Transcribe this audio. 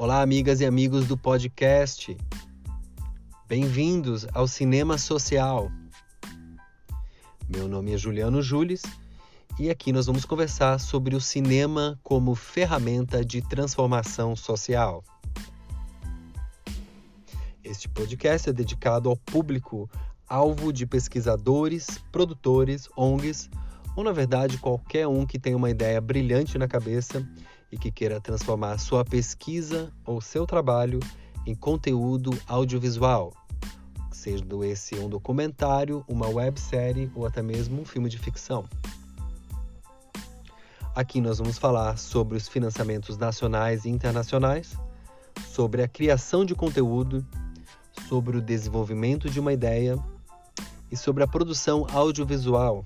Olá, amigas e amigos do podcast. Bem-vindos ao Cinema Social. Meu nome é Juliano Jules e aqui nós vamos conversar sobre o cinema como ferramenta de transformação social. Este podcast é dedicado ao público alvo de pesquisadores, produtores, ONGs ou, na verdade, qualquer um que tenha uma ideia brilhante na cabeça e que queira transformar sua pesquisa ou seu trabalho em conteúdo audiovisual, sendo esse um documentário, uma websérie ou até mesmo um filme de ficção. Aqui nós vamos falar sobre os financiamentos nacionais e internacionais, sobre a criação de conteúdo, sobre o desenvolvimento de uma ideia e sobre a produção audiovisual